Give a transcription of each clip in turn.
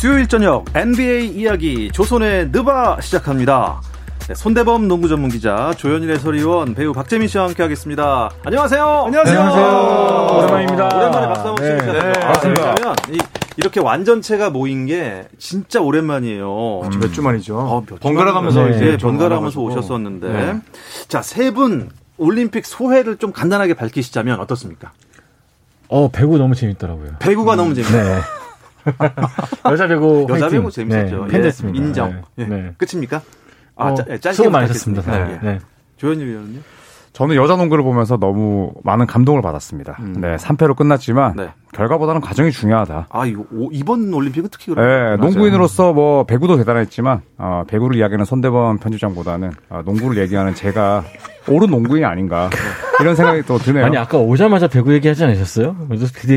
수요일 저녁 NBA 이야기 조선의 느바 시작합니다. 네, 손대범 농구 전문 기자 조현일 해설위원 배우 박재민 씨와 함께 하겠습니다. 안녕하세요. 안녕하세요. 안녕하세요. 오랜만입니다. 오랜만에 박수 한번 네, 치고 시작합니다. 네, 맞습니다. 왜냐면 이렇게 완전체가 모인 게 진짜 오랜만이에요. 음. 몇주 만이죠. 어, 번갈아 가면서 네, 이제 번갈아 가면서 오셨었는데 네. 자세 분 올림픽 소회를 좀 간단하게 밝히시자면 어떻습니까? 어 배구 너무 재밌더라고요. 배구가 음. 너무 재밌어요. 네. 여자 배구 여자 배구 재밌었죠. 네, 팬 됐습니다. 예, 인정. 네. 예. 끝입니까? 아, 어, 짧게 수고 많으셨습니다. 네. 네. 조현일 위원은요? 저는 여자 농구를 보면서 너무 많은 감동을 받았습니다. 음. 네, 3패로 끝났지만 네. 결과보다는 과정이 중요하다. 아, 이거 이번 올림픽은 특히 그래요. 네, 농구인으로서 뭐 배구도 대단했지만 어, 배구를 이야기하는 손대범 편집장보다는 어, 농구를 얘기하는 제가 옳은 농구인이 아닌가 이런 생각이 또 드네요. 아니 아까 오자마자 배구 얘기하지 않으셨어요?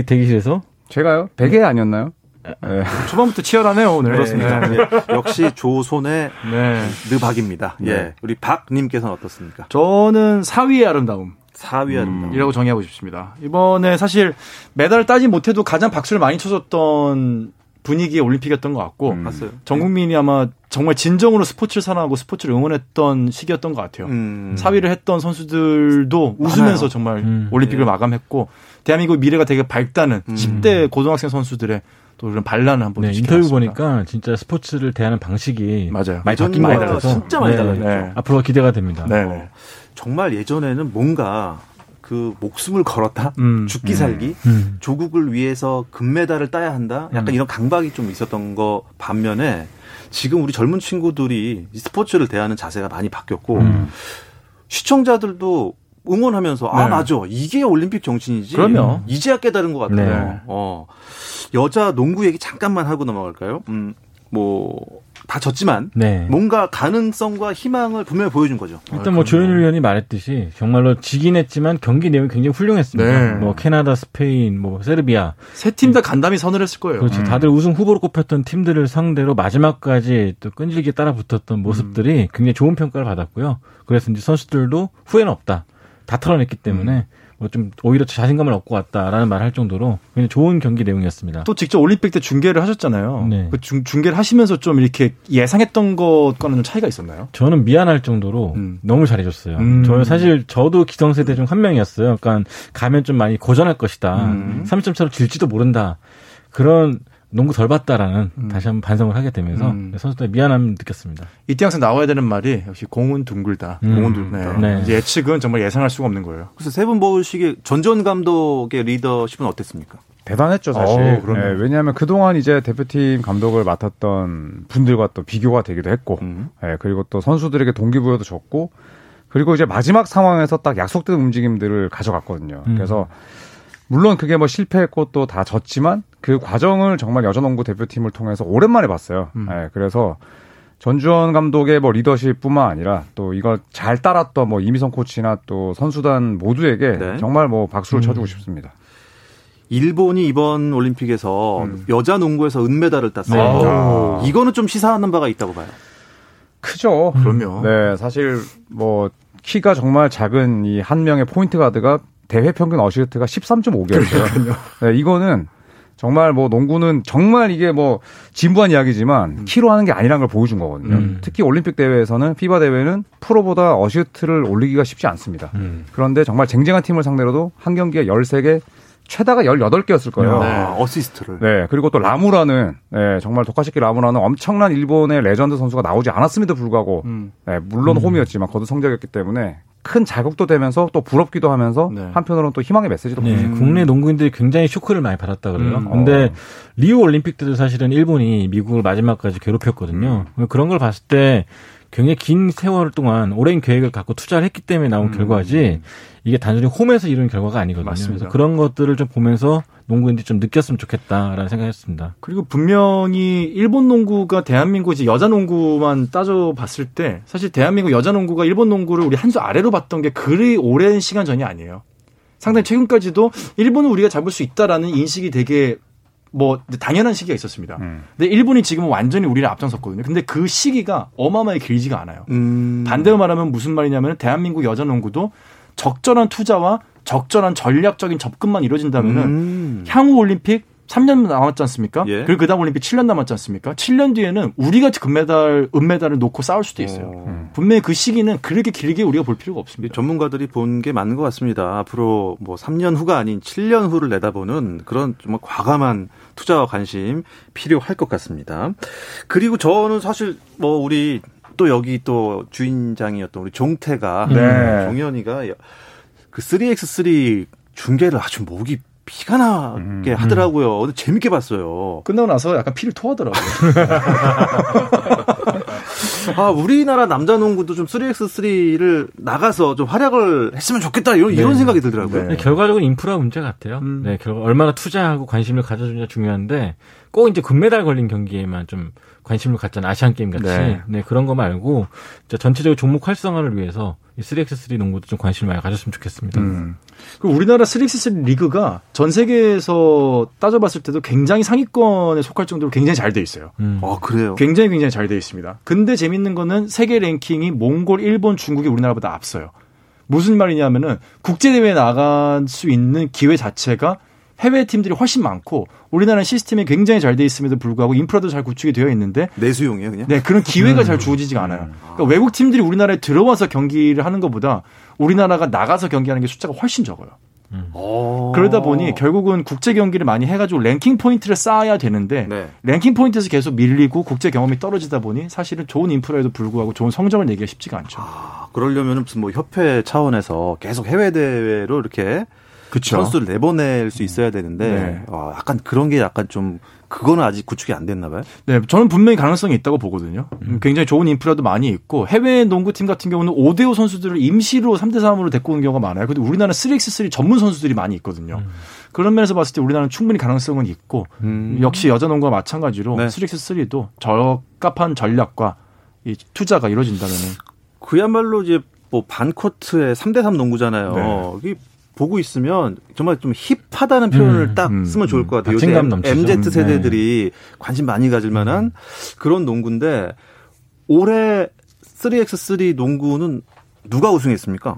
대기실에서? 제가요? 베개 아니었나요? 네. 초반부터 치열하네요 오늘. 그렇습니다. 네. 네. 역시 조선의 네. 느박입니다. 네. 예, 우리 박님께서는 어떻습니까? 저는 4위의 아름다움. 4위 아름다움. 음. 이라고 정의하고 싶습니다. 이번에 사실 메달을 따지 못해도 가장 박수를 많이 쳐줬던 분위기의 올림픽이었던 것 같고 음. 전 국민이 아마 정말 진정으로 스포츠를 사랑하고 스포츠를 응원했던 시기였던 것 같아요. 음. 4위를 했던 선수들도 웃으면서 정말 음. 올림픽을 예. 마감했고 대한민국 미래가 되게 밝다는 음. 10대 고등학생 선수들의 또 그런 반란을 한번 네, 인터뷰 보니까 진짜 스포츠를 대하는 방식이 맞아요. 많이 바뀐 많이 달라서 진짜 많이 네, 달라졌죠. 네. 앞으로 기대가 됩니다. 네. 어, 정말 예전에는 뭔가 그 목숨을 걸었다 음, 죽기 살기 음, 음. 조국을 위해서 금메달을 따야 한다 약간 음. 이런 강박이 좀 있었던 거 반면에 지금 우리 젊은 친구들이 스포츠를 대하는 자세가 많이 바뀌었고 음. 시청자들도 응원하면서 아, 네. 아 맞아 이게 올림픽 정신이지. 그럼요. 이제야 깨달은 것 같아요. 네. 어 여자 농구 얘기 잠깐만 하고 넘어갈까요? 음뭐 다 졌지만 네. 뭔가 가능성과 희망을 분명히 보여준 거죠. 일단 뭐 조현일 위원이 말했듯이 정말로 지긴 했지만 경기 내용이 굉장히 훌륭했습니다. 네. 뭐 캐나다, 스페인, 뭐 세르비아 세 팀 다 간담이 선을 했을 거예요. 그렇죠. 음. 다들 우승 후보로 꼽혔던 팀들을 상대로 마지막까지 또 끈질기게 따라붙었던 모습들이 음. 굉장히 좋은 평가를 받았고요. 그래서 이제 선수들도 후회는 없다. 다 털어냈기 때문에 음. 뭐좀 오히려 자신감을 얻고 왔다라는 말을 할 정도로 굉장히 좋은 경기 내용이었습니다. 또 직접 올림픽 때 중계를 하셨잖아요. 네. 그 중, 중계를 하시면서 좀 이렇게 예상했던 것과는 좀 차이가 있었나요? 저는 미안할 정도로 음. 너무 잘해줬어요. 음. 저 사실 저도 기성세대 중 한 명이었어요. 그러니까 가면 좀 많이 고전할 것이다. 음. 3점 차로 질지도 모른다. 그런 농구 덜 봤다라는 음. 다시 한번 반성을 하게 되면서 음. 선수들 미안함 느꼈습니다. 이때 항상 나와야 되는 말이 역시 공은 둥글다. 음. 공은 둥글다. 네. 네. 예측은 정말 예상할 수가 없는 거예요. 그래서 세 분 보시기에 전전 감독의 리더십은 어땠습니까? 대단했죠 사실. 어, 네, 왜냐하면 그 동안 이제 대표팀 감독을 맡았던 분들과 또 비교가 되기도 했고, 음. 네, 그리고 또 선수들에게 동기부여도 줬고, 그리고 이제 마지막 상황에서 딱 약속된 움직임들을 가져갔거든요. 음. 그래서 물론 그게 뭐 실패했고 또 다 졌지만 그 과정을 정말 여자농구 대표팀을 통해서 오랜만에 봤어요. 음. 네, 그래서 전주원 감독의 뭐 리더십뿐만 아니라 또 이걸 잘 따랐던 뭐 이미성 코치나 또 선수단 모두에게 네. 정말 뭐 박수를 음. 쳐주고 싶습니다. 일본이 이번 올림픽에서 음. 여자 농구에서 은메달을 땄어요. 네. 이거는 좀 시사하는 바가 있다고 봐요. 크죠. 그럼요. 네, 사실 뭐 키가 정말 작은 이 한 명의 포인트 가드가 대회 평균 어시스트가 13.5개였어요. 네, 이거는 정말 뭐 농구는 정말 이게 뭐 진부한 이야기지만 음. 키로 하는 게 아니라는 걸 보여준 거거든요. 음. 특히 올림픽 대회에서는 FIBA 대회는 프로보다 어시스트를 올리기가 쉽지 않습니다. 음. 그런데 정말 쟁쟁한 팀을 상대로도 한 경기에 13개 최다가 18개였을 거예요. 네, 어시스트를. 네, 그리고 또 라무라는 네, 정말 도카시키 라무라는 엄청난 일본의 레전드 선수가 나오지 않았음에도 불구하고 음. 네, 물론 음. 홈이었지만 거둔 성적이었기 때문에 큰 자극도 되면서 또 부럽기도 하면서 네. 한편으로는 또 희망의 메시지도 네, 보내요. 국내 농구인들이 굉장히 쇼크를 많이 받았다 그래요. 음. 근데 어. 리우 올림픽 때도 사실은 일본이 미국을 마지막까지 괴롭혔거든요. 음. 그런 걸 봤을 때 굉장히 긴 세월 동안 오랜 계획을 갖고 투자를 했기 때문에 나온 음. 결과지 이게 단순히 홈에서 이룬 결과가 아니거든요. 맞습니다. 그래서 그런 것들을 좀 보면서 농구인들이 좀 느꼈으면 좋겠다라는 생각했습니다. 그리고 분명히 일본 농구가 대한민국 이제 여자 농구만 따져 봤을 때 사실 대한민국 여자 농구가 일본 농구를 우리 한 수 아래로 봤던 게 그리 오랜 시간 전이 아니에요. 상당히 최근까지도 일본은 우리가 잡을 수 있다라는 인식이 되게 뭐 당연한 시기가 있었습니다. 음. 근데 일본이 지금은 완전히 우리를 앞장섰거든요. 근데 그 시기가 어마어마하게 길지가 않아요. 음. 반대로 말하면 무슨 말이냐면 대한민국 여자 농구도 적절한 투자와 적절한 전략적인 접근만 이루어진다면은 음. 향후 올림픽 3년 남았지 않습니까? 예. 그리고 그다음 올림픽 7년 남았지 않습니까? 7년 뒤에는 우리가 금메달, 은메달을 놓고 싸울 수도 있어요. 어. 분명히 그 시기는 그렇게 길게 우리가 볼 필요가 없습니다. 전문가들이 본 게 맞는 것 같습니다. 앞으로 뭐 3년 후가 아닌 7년 후를 내다보는 그런 정말 과감한 투자와 관심 필요할 것 같습니다. 그리고 저는 사실 뭐 우리 또 여기 또 주인장이었던 우리 종태가 네. 종현이가 그 3x3 중계를 아주 목이 피가 나게 음. 하더라고요. 재밌게 봤어요. 끝나고 나서 약간 피를 토하더라고요. 아, 우리나라 남자 농구도 좀 3x3를 나가서 좀 활약을 했으면 좋겠다 이런, 네. 이런 생각이 들더라고요. 네. 결과적으로 인프라 문제 같아요. 음. 네, 결과 얼마나 투자하고 관심을 가져주냐 중요한데 꼭 이제 금메달 걸린 경기에만 좀 관심을 갖잖아요. 아시안 게임 같이. 네. 네. 그런 거 말고 전체적으로 종목 활성화를 위해서 이 3x3 농구도 좀 관심을 많이 가졌으면 좋겠습니다. 음. 그 우리나라 3x3 리그가 전 세계에서 따져봤을 때도 굉장히 상위권에 속할 정도로 굉장히 잘 돼 있어요. 음. 아 그래요? 굉장히 굉장히 잘 돼 있습니다. 근데 재밌는 거는 세계 랭킹이 몽골, 일본, 중국이 우리나라보다 앞서요. 무슨 말이냐면은 국제 대회에 나갈 수 있는 기회 자체가 해외 팀들이 훨씬 많고 우리나라는 시스템이 굉장히 잘 돼 있음에도 불구하고 인프라도 잘 구축이 되어 있는데 내수용이에요 그냥 네 그런 기회가 음. 잘 주어지지가 않아요. 그러니까 외국 팀들이 우리나라에 들어와서 경기를 하는 것보다 우리나라가 나가서 경기하는 게 숫자가 훨씬 적어요. 음. 그러다 보니 결국은 국제 경기를 많이 해가지고 랭킹 포인트를 쌓아야 되는데 네. 랭킹 포인트에서 계속 밀리고 국제 경험이 떨어지다 보니 사실은 좋은 인프라에도 불구하고 좋은 성적을 내기가 쉽지가 않죠. 아, 그러려면 무슨 뭐 협회 차원에서 계속 해외 대회로 이렇게 그쵸. 선수를 내보낼 수 있어야 되는데 네. 와, 약간 그런 게 약간 좀 그거는 아직 구축이 안 됐나 봐요. 네, 저는 분명히 가능성이 있다고 보거든요. 음. 굉장히 좋은 인프라도 많이 있고 해외 농구팀 같은 경우는 5대5 선수들을 임시로 3대 3으로 데리고 오는 경우가 많아요. 근데 우리나라는 3x3 전문 선수들이 많이 있거든요. 음. 그런 면에서 봤을 때 우리나라는 충분히 가능성은 있고 음. 역시 여자 농구와 마찬가지로 네. 3x3도 적합한 전략과 이 투자가 이루어진다면은 그야말로 이제 뭐 반코트의 3대 3 농구잖아요. 네. 보고 있으면 정말 좀 힙하다는 표현을 음, 딱 음, 쓰면 좋을 것 같아요. 요즘 MZ 세대들이 네. 관심 많이 가질 만한 음. 그런 농구인데 올해 3x3 농구는 누가 우승했습니까?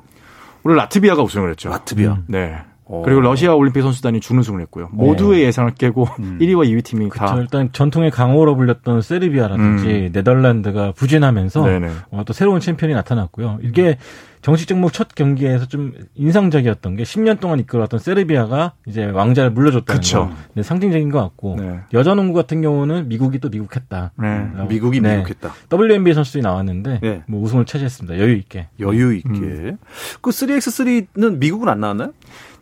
올해 라트비아가 우승을 했죠. 라트비아. 음. 네. 오. 어. 그리고 러시아 올림픽 선수단이 준우승을 했고요. 모두의 네. 예상을 깨고 음. 1위와 2위 팀이 그쵸, 다 일단 전통의 강호로 불렸던 세르비아라든지 음. 네덜란드가 부진하면서 어, 또 새로운 챔피언이 나타났고요. 이게 정식 종목 첫 경기에서 좀 인상적이었던 게 10년 동안 이끌어왔던 세르비아가 이제 왕자를 물려줬다는 그쵸. 거. 네, 상징적인 것 같고 네. 여자 농구 같은 경우는 미국이 또 미국했다. 네. 어, 미국이 네. 미국했다. WNBA 선수들이 나왔는데 네. 뭐 우승을 차지했습니다. 여유 있게. 여유 있게. 음. 그 3x3는 미국은 안 나왔나요?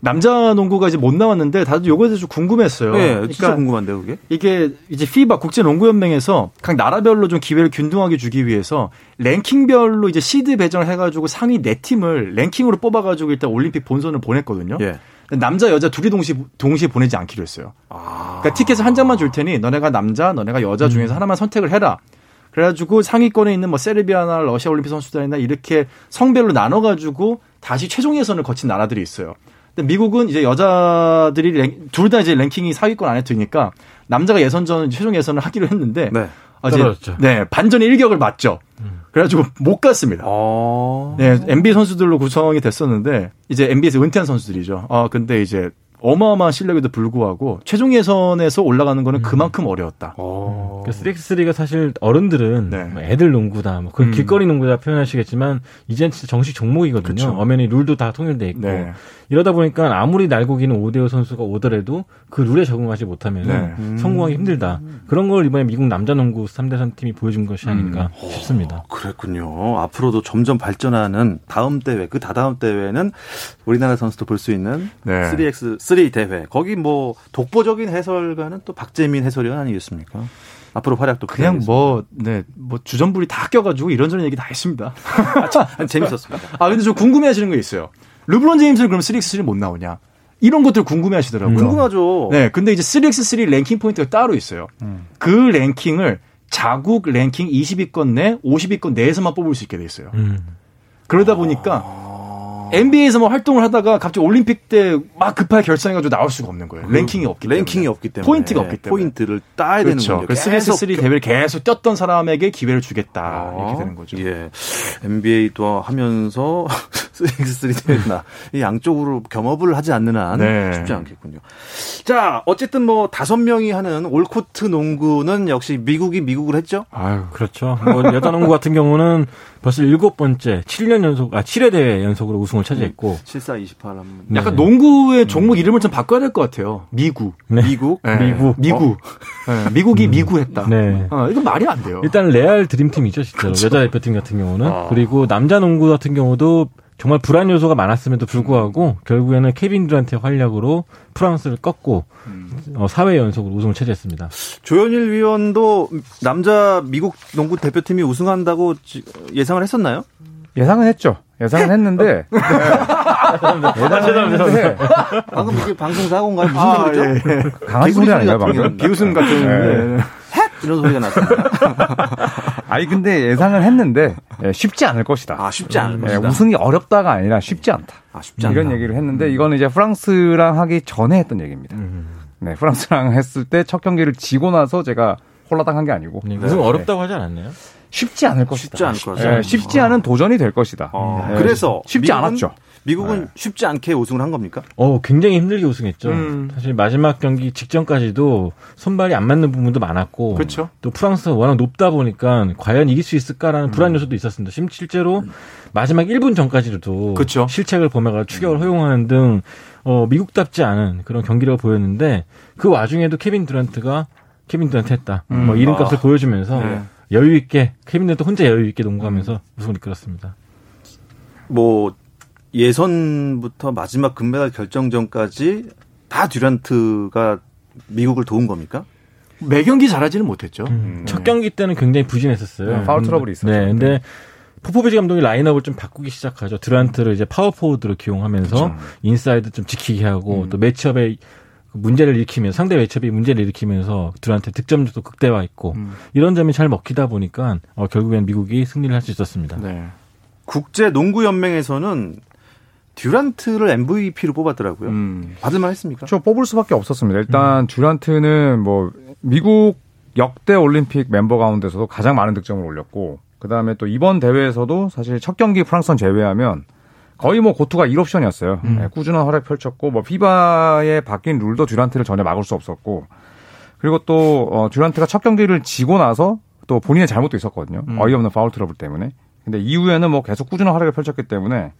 남자 농구가 이제 못 나왔는데 다들 요거에 대해서 좀 궁금했어요. 네, 그러니까 진짜 궁금한데요, 그게? 이게 이제 피바 국제 농구 연맹에서 각 나라별로 좀 기회를 균등하게 주기 위해서 랭킹별로 이제 시드 배정을 해 가지고 상위 네 팀을 랭킹으로 뽑아 가지고 일단 올림픽 본선을 보냈거든요. 예. 남자 여자 둘이 동시 동시에 보내지 않기로 했어요. 아. 그러니까 티켓을 한 장만 줄 테니 너네가 남자, 너네가 여자 중에서 음. 하나만 선택을 해라. 그래가지고 상위권에 있는 뭐 세르비아나 러시아 올림픽 선수단이나 이렇게 성별로 나눠가지고 다시 최종 예선을 거친 나라들이 있어요. 근데 미국은 이제 여자들이 둘 다 이제 랭킹이 상위권 안에 드니까 남자가 예선전 최종 예선을 하기로 했는데 네. 떨어졌죠. 네, 반전의 일격을 맞죠. 음. 그래가지고 못 갔습니다. 아~ 네, NBA 선수들로 구성이 됐었는데 이제 NBA에서 은퇴한 선수들이죠. 아 근데 이제 어마어마한 실력에도 불구하고 최종 예선에서 올라가는 거는 음. 그만큼 어려웠다. 어. 그 3x3가 사실 어른들은 네. 뭐 애들 농구다, 뭐 그 음. 길거리 농구다 표현하시겠지만 이제는 진짜 정식 종목이거든요. 그쵸. 엄연히 룰도 다 통일돼 있고 네. 이러다 보니까 아무리 날고기는 오대호 선수가 오더라도 그 룰에 적응하지 못하면 네. 음. 성공하기 힘들다. 그런 걸 이번에 미국 남자 농구 3대3 팀이 보여준 것이 아닌가 음. 싶습니다. 어, 그랬군요. 앞으로도 점점 발전하는 다음 대회, 그 다다음 대회는 우리나라 선수도 볼 수 있는 3x3 대회. 거기 뭐 독보적인 해설가는 또 박재민 해설위원 아니겠습니까? 앞으로 활약도 그냥 뭐, 네, 뭐 주전부리 다 껴가지고 이런저런 얘기 다 했습니다. 아, 재밌었습니다. 아, 근데 좀 궁금해 하시는 거 있어요. 르브론 제임스는 그럼 3x3 못 나오냐? 이런 것들 궁금해 하시더라고요. 궁금하죠. 네, 근데 이제 3x3 랭킹 포인트가 따로 있어요. 음. 그 랭킹을 자국 랭킹 20위권 내, 50위권 내에서만 뽑을 수 있게 돼 있어요. 음. 그러다 보니까 NBA에서 뭐 활동을 하다가 갑자기 올림픽 때 막 급하게 결정해가지고 나올 수가 없는 거예요. 랭킹이 없기 때문에. 랭킹이 없기 때문에. 포인트가 없기 때문에. 포인트를 따야 그렇죠. 되는 거죠. 그래서 3x3 대회를 계속 뛰었던 사람에게 기회를 주겠다. 아, 이렇게 되는 거죠. 예. NBA도 하면서 3x3 대회나 이 양쪽으로 겸업을 하지 않는 한 네. 쉽지 않겠군요. 자, 어쨌든 뭐 다섯 명이 하는 올코트 농구는 역시 미국이 미국을 했죠? 아유, 그렇죠. 뭐 여자 농구 같은 경우는 벌써 일곱 번째 7년 연속 아 7회 대회 연속으로 우승을 차지했고 74 28 하면 약간 농구의 종목 이름을 좀 바꿔야 될 것 같아요. 미국. 네. 미국? 네. 미국. 미국. 어? 네. 미국이 음. 미국했다. 네. 어, 이건 말이 안 돼요. 일단 레알 드림팀이죠, 진짜로. 그렇죠. 여자 대표팀 같은 경우는. 아. 그리고 남자 농구 같은 경우도 정말 불안 요소가 많았음에도 불구하고 결국에는 케빈 드란트의 활약으로 프랑스를 꺾고 음. 어, 4회 연속으로 우승을 차지했습니다. 조현일 위원도 남자 미국 농구 대표팀이 우승한다고 예상을 했었나요? 예상은 했죠. 예상은 했는데. 네. 예상은 했는데. 방금 이게 방송 사고인가요? 무슨 아, 소리죠? 예, 예. 강아지 소리 아닌가요, 방금? 비웃음 같은. 네. 이런 소리가 났습니다. 아니 근데 예상을 했는데 예, 쉽지 않을 것이다. 아 쉽지 않을 예, 것이다. 우승이 어렵다가 아니라 쉽지 않다. 아 쉽지 않다. 이런 얘기를 했는데 음. 이거는 이제 프랑스랑 하기 전에 했던 얘기입니다. 음. 네, 프랑스랑 했을 때 첫 경기를 지고 나서 제가 홀라당 한 게 아니고 네, 우승 네. 어렵다고 하지 않았나요? 쉽지 않을 것이다. 쉽지 않을 것이다. 네, 쉽지 않은 도전이 될 것이다. 아, 네, 그래서 쉽지 않았죠. 미국은 네. 쉽지 않게 우승을 한 겁니까? 어, 굉장히 힘들게 우승했죠. 음. 사실 마지막 경기 직전까지도 손발이 안 맞는 부분도 많았고, 그렇죠. 또 프랑스가 워낙 높다 보니까 과연 이길 수 있을까라는 음. 불안 요소도 있었습니다. 실제로 음. 마지막 1분 전까지도 그렇죠. 실책을 범해가 추격을 음. 허용하는 등 어, 미국답지 않은 그런 경기력을 보였는데 그 와중에도 케빈 듀란트가 케빈 듀란트 했다. 음. 뭐 이름값을 아. 보여주면서 네. 여유 있게 케빈 듀란트 혼자 여유 있게 농구하면서 우승을 이끌었습니다. 뭐 예선부터 마지막 금메달 결정전까지 다 듀란트가 미국을 도운 겁니까? 매 경기 잘하지는 못했죠. 음. 음. 첫 경기 때는 굉장히 부진했었어요. 네, 파울 트러블이 있었죠. 네, 근데 포포비치 감독이 라인업을 좀 바꾸기 시작하죠. 듀란트를 이제 파워포워드로 기용하면서 그렇죠. 인사이드 좀 지키게 하고 음. 또 matchup에 문제를 일으키면서 상대 matchup이 문제를 일으키면서 듀란트 득점도 극대화했고 음. 이런 점이 잘 먹히다 보니까 어, 결국엔 미국이 승리를 할 수 있었습니다. 네. 국제 농구 연맹에서는 듀란트를 MVP로 뽑았더라고요. 음. 받을만 했습니까? 저 뽑을 수밖에 없었습니다. 일단 음. 듀란트는 뭐 미국 역대 올림픽 멤버 가운데서도 가장 많은 득점을 올렸고 그 다음에 또 이번 대회에서도 사실 첫 경기 프랑스전 제외하면 거의 뭐 go-to guy 1옵션이었어요. 음. 네, 꾸준한 활약 펼쳤고 뭐 FIBA의 바뀐 룰도 듀란트를 전혀 막을 수 없었고 그리고 또 어, 듀란트가 첫 경기를 지고 나서 또 본인의 잘못도 있었거든요. 음. 어이없는 파울 트러블 때문에. 근데 이후에는 뭐 계속 꾸준한 활약을 펼쳤기 때문에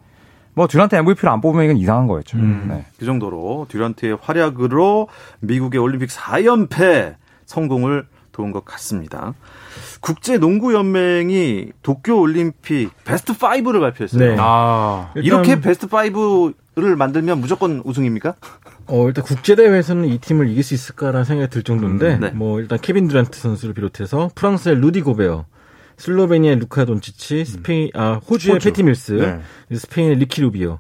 뭐 듀란트 MVP를 안 뽑으면 이건 이상한 거였죠. 음. 네. 그 정도로 듀란트의 활약으로 미국의 올림픽 4연패 성공을 도운 것 같습니다. 국제 농구 연맹이 도쿄 올림픽 베스트 5를 발표했어요. 네. 아, 이렇게 베스트 5를 만들면 무조건 우승입니까? 어, 일단 국제 대회에서는 이 팀을 이길 수 있을까라는 생각이 들 정도인데 음, 네. 뭐 일단 케빈 듀란트 선수를 비롯해서 프랑스의 루디 고베어 슬로베니아의 루카 돈치치, 음. 스페인, 아, 호주의 호주. 패티 밀스, 네. 스페인의 리키 루비오.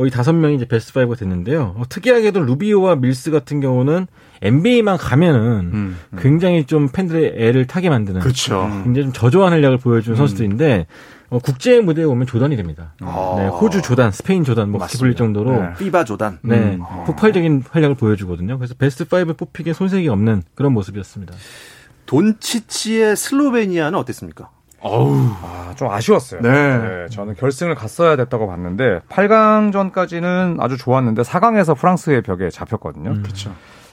어, 이 다섯 명이 이제 베스트 5가 됐는데요. 어, 특이하게도 루비오와 밀스 같은 경우는 NBA만 가면은 음, 음. 굉장히 좀 팬들의 애를 타게 만드는. 그렇죠. 굉장히 좀 저조한 활약을 보여준 음. 선수들인데, 어, 국제 무대에 오면 조단이 됩니다. 아. 네, 호주 조단, 스페인 조단, 뭐 그렇게 불릴 정도로. 네. 피바 조단. 네, 음. 폭발적인 활약을 보여주거든요. 그래서 베스트 5 뽑히기에 손색이 없는 그런 모습이었습니다. 돈치치의 슬로베니아는 어땠습니까? 어우. 아, 좀 아쉬웠어요. 네. 네. 저는 결승을 갔어야 됐다고 봤는데 8강전까지는 아주 좋았는데 4강에서 프랑스의 벽에 잡혔거든요. 음. 그렇죠.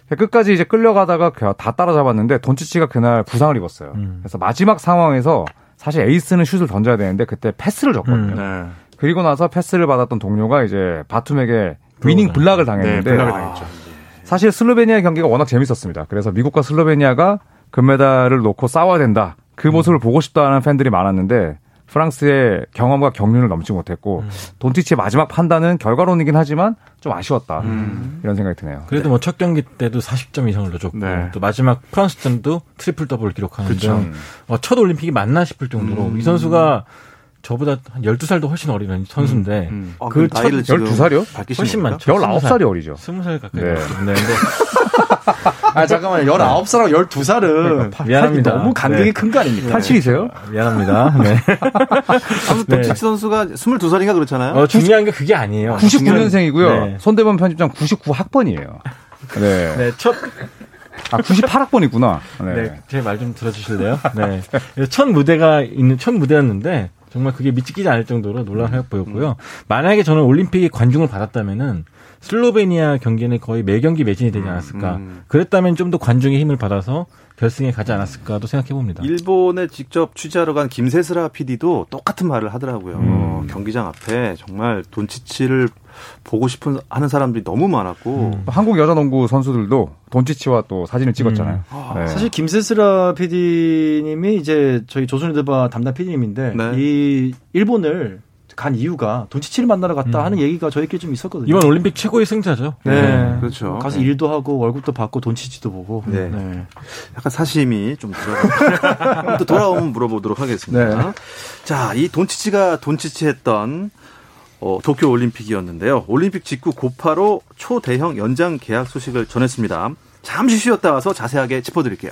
끝까지 이제 끌려가다가 다 따라잡았는데 돈치치가 그날 부상을 입었어요. 음. 그래서 마지막 상황에서 사실 에이스는 슛을 던져야 되는데 그때 패스를 줬거든요. 음. 네. 그리고 나서 패스를 받았던 동료가 이제 바툼에게 위닝 블락을 당했는데 네, 블락을 당했죠. 사실 슬로베니아 경기가 워낙 재밌었습니다. 그래서 미국과 슬로베니아가 금메달을 놓고 싸워야 된다. 그 모습을 보고 싶다는 팬들이 많았는데 프랑스의 경험과 경륜을 넘지 못했고 음. 돈치치의 마지막 판단은 결과론이긴 하지만 좀 아쉬웠다 음. 이런 생각이 드네요. 그래도 네. 뭐첫 경기 때도 40점 이상을 넣어줬고 네. 또 마지막 프랑스전도 트리플 더블을 기록하는 등 어, 첫 올림픽이 맞나 싶을 정도로 음. 이 선수가 저보다 한 12살도 훨씬 어린 선수인데 음, 음. 아, 그 첫, 12살이요? 훨씬 많죠. 19살이 어리죠. 20살 가까이 네. 네. 아, 잠깐만요. 19살하고 12살은. 미안합니다. 너무 간격이 네. 큰거 아닙니까? 87이세요? 미안합니다. 네. 아무튼 네. 선수가 22살인가 그렇잖아요? 어, 중요한 게 그게 아니에요. 99년생이고요. 네. 손대범 편집장 99학번이에요. 네. 네, 첫. 아, 98학번이구나. 네. 네 제 말 좀 들어주실래요? 네. 첫 무대가 있는, 첫 무대였는데, 정말 그게 믿기지 않을 정도로 놀라운 보였고요. 만약에 저는 올림픽에 관중을 받았다면은 슬로베니아 경기는 거의 매 경기 매진이 되지 않았을까. 음. 그랬다면 좀 더 관중의 힘을 받아서 결승에 가지 않았을까도 생각해 봅니다. 일본에 직접 취재하러 간 김세스라 PD도 똑같은 말을 하더라고요. 음. 경기장 앞에 정말 돈치치를 보고 싶은 하는 사람들이 너무 많았고 음. 한국 여자 농구 선수들도 돈치치와 또 사진을 찍었잖아요. 음. 네. 사실 김세스라 PD님이 이제 저희 조선일보바 담당 PD님인데 네. 이 일본을 간 이유가 돈치치를 만나러 갔다 음. 하는 얘기가 저희끼리 좀 있었거든요. 이번 올림픽 최고의 승자죠. 네, 네. 그렇죠. 가서 네. 일도 하고 월급도 받고 돈치치도 보고. 네. 네. 약간 사심이 좀 들어. 또 돌아오면 물어보도록 하겠습니다. 네. 자, 이 돈치치가 돈치치했던 어, 도쿄 올림픽이었는데요. 올림픽 직후 고파로 초대형 연장 계약 소식을 전했습니다. 잠시 쉬었다 와서 자세하게 짚어드릴게요.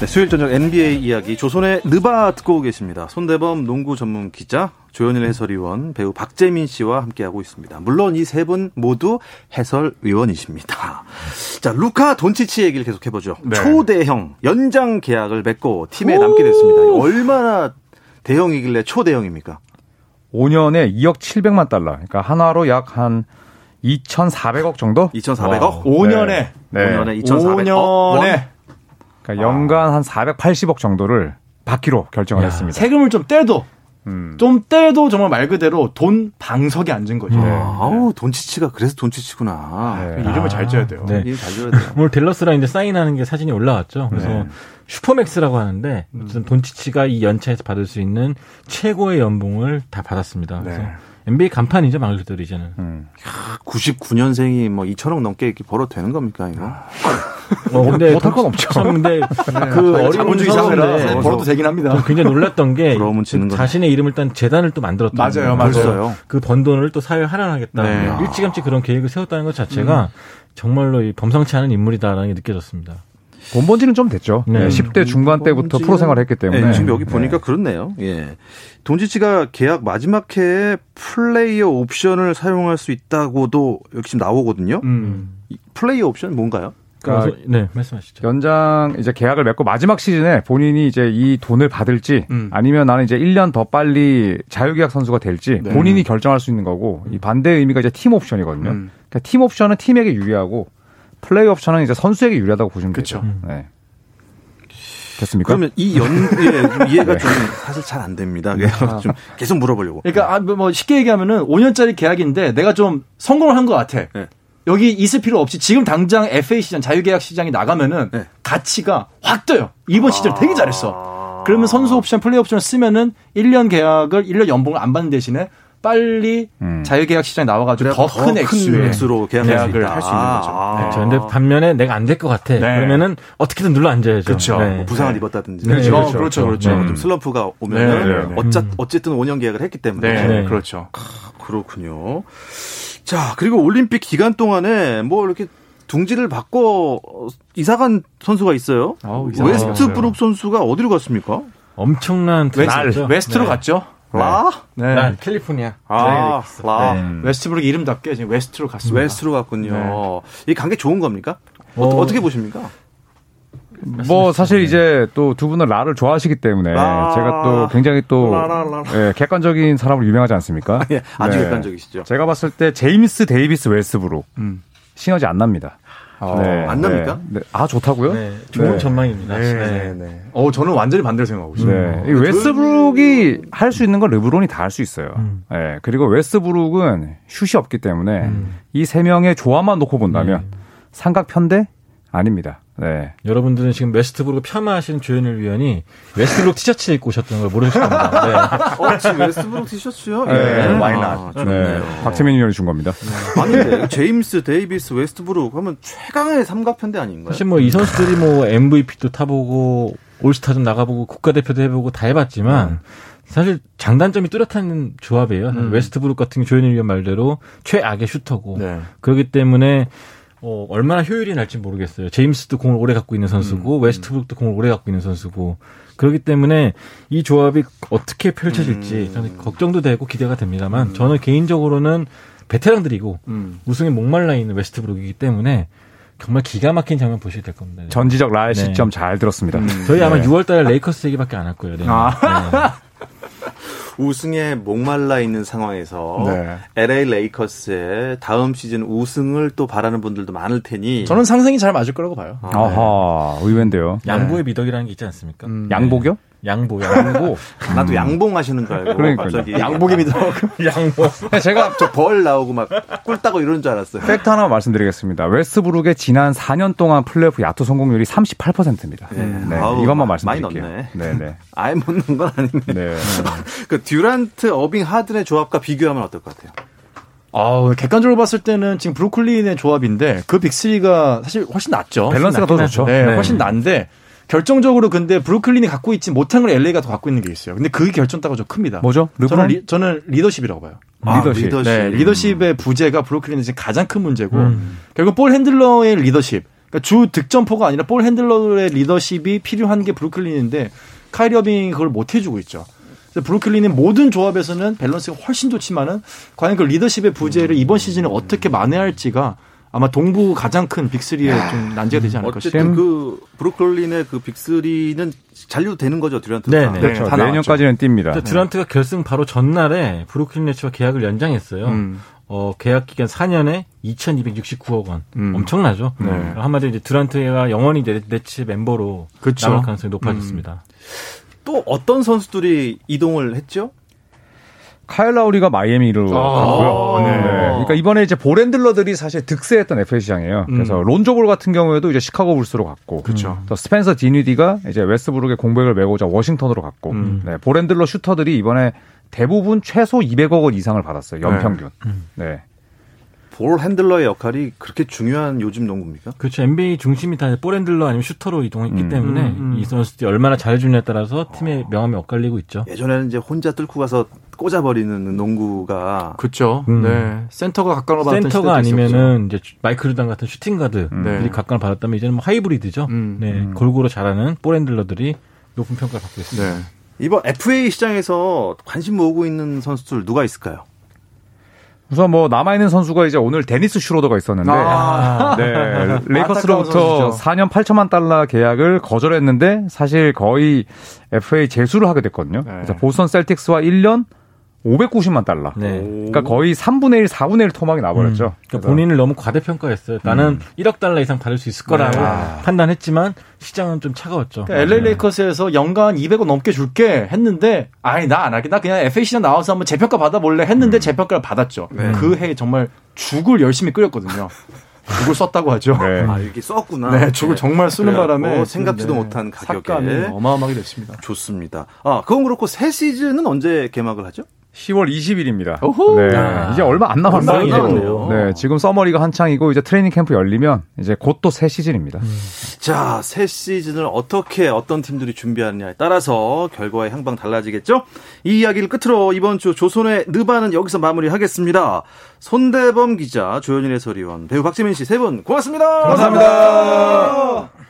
네, 수요일 저녁 NBA 이야기 조선의 느바 듣고 계십니다. 손대범 농구 전문 기자, 조현일 해설위원, 배우 박재민 씨와 함께하고 있습니다. 물론 이 세 분 모두 해설위원이십니다. 자, 루카 돈치치 얘기를 계속 해보죠. 네. 초대형 연장 계약을 맺고 팀에 남게 됐습니다. 얼마나 대형이길래 초대형입니까? 5년에 2억 700만 달러. 그러니까 한화로 약 한 2,400억 정도? 2,400억? 5년에. 네. 5년에 2,400억. 5년에. 그러니까 연간 한 480억 정도를 받기로 결정을 야, 했습니다. 세금을 좀 떼도 음. 좀 떼도 정말 말 그대로 돈 방석에 앉은 거죠. 네. 아우 돈치치가 그래서 돈치치구나. 네. 이름을 아. 잘 지어야 돼요. 네. 이름 잘 지어야 돼요. 오늘 델러스랑 이제 사인하는 게 사진이 올라왔죠. 그래서 네. 슈퍼맥스라고 하는데 음. 돈치치가 이 연차에서 받을 수 있는 최고의 연봉을 다 받았습니다. 그래서 네. NBA 간판이죠 말 그대로 이제는. 음. 99년생이 뭐 2천억 넘게 이렇게 벌어도 되는 겁니까 이거? 어, 근데 못할 건 없죠. 근데 그 어려운 상황인데 벌어도 되긴 합니다. 굉장히 놀랐던 게그 자신의 이름을 일단 재단을 또 만들었다. 맞아요, 맞아요. 그 번 돈을 또 사회에 할애하겠다. 네. 일찌감치 그런 계획을 세웠다는 것 자체가 음. 정말로 범상치 않은 인물이다라는 게 느껴졌습니다. 본본지는 좀 됐죠. 네. 10대 중반 때부터 프로 생활을 했기 때문에. 네, 지금 여기 보니까 네. 그렇네요. 예. 돈지치가 계약 마지막 해에 플레이어 옵션을 사용할 수 있다고도 여기 지금 나오거든요. 음. 플레이어 옵션 뭔가요? 그러니까 네, 말씀하시죠. 연장 이제 계약을 맺고 마지막 시즌에 본인이 이제 이 돈을 받을지 음. 아니면 나는 이제 1년 더 빨리 자유계약 선수가 될지 네. 본인이 결정할 수 있는 거고 이 반대 의미가 이제 팀 옵션이거든요. 음. 그러니까 팀 옵션은 팀에게 유리하고 플레이 옵션은 이제 선수에게 유리하다고 보시면 되죠. 음. 네. 됐습니까? 그러면 이 연, 예, 이해가 네. 좀 사실 잘 안 됩니다. 그래서 좀 계속 물어보려고. 그러니까, 아, 뭐 쉽게 얘기하면은 5년짜리 계약인데 내가 좀 성공을 한 것 같아. 네. 여기 있을 필요 없이 지금 당장 FA 시장, 자유계약 시장이 나가면은 네. 가치가 확 떠요. 이번 시즌 되게 잘했어. 그러면 선수 옵션, 플레이 옵션을 쓰면은 1년 계약을 1년 연봉을 안 받는 대신에 빨리 음. 자유계약 시장에 나와가지고 더 큰 액수로 계약을 할수 있는 거죠. 아, 네. 그런데 반면에 내가 안 될 것 같아. 네. 그러면은 어떻게든 눌러 앉아야죠. 그렇죠. 네. 뭐 부상을 입었다든지. 네. 그렇죠. 그렇죠. 그렇죠. 그렇죠. 좀 슬럼프가 오면 어쨌, 어쨌든 5년 계약을 했기 때문에. 네. 그렇죠. 아, 그렇군요. 자, 그리고 올림픽 기간 동안에 뭐 이렇게 둥지를 바꿔 이사간 선수가 있어요. 아우, 웨스트브룩 선수가 어디로 갔습니까? 엄청난 west, west로 갔죠. 라? 네. 난 캘리포니아. 아, 라. 네. 웨스트브룩 이름답게 지금 west로 갔습니다. west로 갔군요. 네. 이 관계 좋은 겁니까? 어, 어, 떻게 보십니까? 뭐 사실 이제 또 두 분은 라를 좋아하시기 때문에 라. 제가 또 굉장히 또 예, 객관적인 사람으로 유명하지 않습니까? 예, 아주 네. 객관적이시죠. 제가 봤을 때 제임스 데이비스 웨스브룩 음. 시너지 안 납니다. 어, 네. 안 납니까? 네. 아 좋다고요? 네. 좋은 전망입니다. 네. 네. 어 저는 완전히 반대로 생각하고 있습니다. 네. 웨스브룩이 할수 있는 건 르브론이 다 할 수 있어요. 음. 네. 그리고 웨스브룩은 슛이 없기 때문에 음. 이 세 명의 조화만 놓고 본다면 음. 삼각 편대 아닙니다. 네. 여러분들은 지금 웨스트브룩 폄하하시는 조현일 위원이 웨스트브룩 티셔츠 입고 오셨던 걸 모르실 겁니다. 네. 어, 지금 웨스트브룩 티셔츠요? 네. 네. 많이 나. 아, 네. 박채민 위원이 준 겁니다. 네. 아닌데 제임스, 데이비스, 웨스트브룩 하면 최강의 삼각편대 아닌가요? 사실 뭐 이 선수들이 뭐 MVP도 타보고 올스타도 나가보고 국가대표도 해보고 다 해봤지만 음. 사실 장단점이 뚜렷한 조합이에요. 음. 웨스트브룩 같은 게 조현일 위원 말대로 최악의 슈터고 네. 그렇기 때문에 어, 얼마나 효율이 날지 모르겠어요. 제임스도 공을 오래 갖고 있는 선수고 음, 음. 웨스트브룩도 공을 오래 갖고 있는 선수고 그렇기 때문에 이 조합이 어떻게 펼쳐질지 음. 저는 걱정도 되고 기대가 됩니다만 음. 저는 개인적으로는 베테랑들이고 음. 우승에 목말라 있는 웨스트브룩이기 때문에 정말 기가 막힌 장면 보시게 될 겁니다. 전지적 라의 네. 시점 잘 들었습니다. 음. 저희 아마 네. 6월달에 레이커스 얘기밖에 안 할 거예요. 네. 아. 네. 우승에 목말라 있는 상황에서 네. LA 레이커스의 다음 시즌 우승을 또 바라는 분들도 많을 테니 저는 상성이 잘 맞을 거라고 봐요. 아, 아하, 의외인데요. 양보의 미덕이라는 게 있지 않습니까? 음, 양봉이요? 양보, 양보. 나도 양봉 하시는 줄 알고. 그러니까 갑자기. 양보입니다. 양보. 제가 저 벌 나오고 막 꿀 따고 이러는 줄 알았어요. 팩트 하나 말씀드리겠습니다. 웨스브룩의 지난 4년 동안 플레이오프 야투 성공률이 38%입니다. 네. 네. 아우, 이것만 말씀드릴게요. 많이 넣네. 네, 네. 아예 못 넣은 건 아닌데. 네. 그 듀란트, 어빙, 하든의 조합과 비교하면 어떨 것 같아요? 아, 객관적으로 봤을 때는 지금 브루클린의 조합인데 그 big 3가 사실 훨씬 낫죠. 밸런스가 더 좋죠. 네, 네, 훨씬 나은데 결정적으로 근데 브루클린이 갖고 있지 못한 걸 LA가 더 갖고 있는 게 있어요. 근데 그게 결정타가 좀 큽니다. 뭐죠? 저는, 리, 저는 리더십이라고 봐요. 아, 리더십. 리더십. 네, 리더십의 부재가 브루클린의 지금 가장 큰 문제고 음. 결국 ball handler의 리더십. 그러니까 주 득점포가 아니라 ball handler의 리더십이 필요한 게 브루클린인데 카이리 어빙이 그걸 못 해주고 있죠. 브루클린의 모든 조합에서는 밸런스가 훨씬 좋지만은 과연 그 리더십의 부재를 이번 시즌에 어떻게 만회할지가 아마 동부 가장 큰 big 3에 좀 난제가 되지 않을까 싶어요. 어쨌든 그 브루클린의 그 big 3는 잔류 되는 거죠, 듀란트가. 네, 네. 그렇죠. 내년까지는 뜁니다. 듀란트가 결승 바로 전날에 브루클린 네츠와 계약을 연장했어요. 음. 어, 계약 기간 4년에 2,269억 원. 음. 엄청나죠? 네. 한마디로 이제 듀란트가 영원히 네츠 멤버로 그렇죠. 남을 가능성이 높아졌습니다. 음. 또 어떤 선수들이 이동을 했죠? 카일 라우리가 마이애미로 아~ 갔고요. 네. 네. 그러니까 이번에 이제 ball handler들이 사실 득세했던 FA 시장이에요. 음. 그래서 론조볼 같은 경우에도 이제 시카고 불스로 갔고, 그렇죠. 또 스펜서 딘위디가 이제 웨스브룩의 공백을 메우고자 워싱턴으로 갔고, 음. 네. ball handler 슈터들이 이번에 대부분 최소 200억 원 이상을 받았어요. 연평균. 네. 음. 네. ball handler의 역할이 그렇게 중요한 요즘 농구입니까? 그렇죠. NBA 중심이 다 ball handler 아니면 슈터로 이동했기 음. 때문에 음, 음. 이 선수들이 얼마나 잘해주냐에 따라서 팀의 명암이 엇갈리고 있죠. 예전에는 이제 혼자 뚫고 가서 꽂아버리는 농구가 그렇죠. 음. 네. 센터가 각광을 받았던 센터가 아니면은 이제 마이클 조던 같은 shooting guard들이 네. 각광을 받았다면 이제는 뭐 하이브리드죠. 음. 네. 음. 골고루 잘하는 볼 핸들러들이 높은 평가를 받고 있습니다. 네. 이번 FA 시장에서 관심 모으고 있는 선수들 누가 있을까요? 우선 뭐 남아있는 선수가 이제 오늘 데니스 슈로더가 있었는데, 아~ 네. 레이커스로부터 4년 8천만 달러 계약을 거절했는데, 사실 거의 FA 재수를 하게 됐거든요. 네. 그래서 보스턴 셀틱스와 1년 590만 달러. 네. 그러니까 거의 3분의 1, 4분의 1 토막이 나버렸죠. 음. 그러니까 본인을 너무 과대평가했어요. 나는 음. 1억 달러 이상 받을 수 있을 거라고 네. 판단했지만 시장은 좀 차가웠죠. 그러니까 LA 레이커스에서 연간 200원 넘게 줄게 했는데 아니 나 안 할게. 나 그냥 FA 시장 나와서 한번 재평가 받아볼래 했는데 음. 재평가를 받았죠. 네. 그해 정말 죽을 열심히 끓였거든요. 죽을 썼다고 하죠. 네. 아, 이렇게 썼구나. 네, 죽을 정말 쓰는 바람에 어, 생각지도 네. 못한 가격에 어마어마하게 됐습니다. 좋습니다. 아, 그건 그렇고 새 시즌은 언제 개막을 하죠? 10월 20일입니다. 네. 야. 이제 얼마 안 남았어요. 이제. 네. 지금 서머리가 한창이고 이제 트레이닝 캠프 열리면 이제 곧 또 새 시즌입니다. 음. 자, 새 시즌을 어떻게 어떤 팀들이 준비하느냐에 따라서 결과의 향방 달라지겠죠? 이 이야기를 끝으로 이번 주 조선의 느바는 여기서 마무리하겠습니다. 손대범 기자, 조현일 해설위원, 배우 박재민 씨 세 분 고맙습니다. 감사합니다. 감사합니다.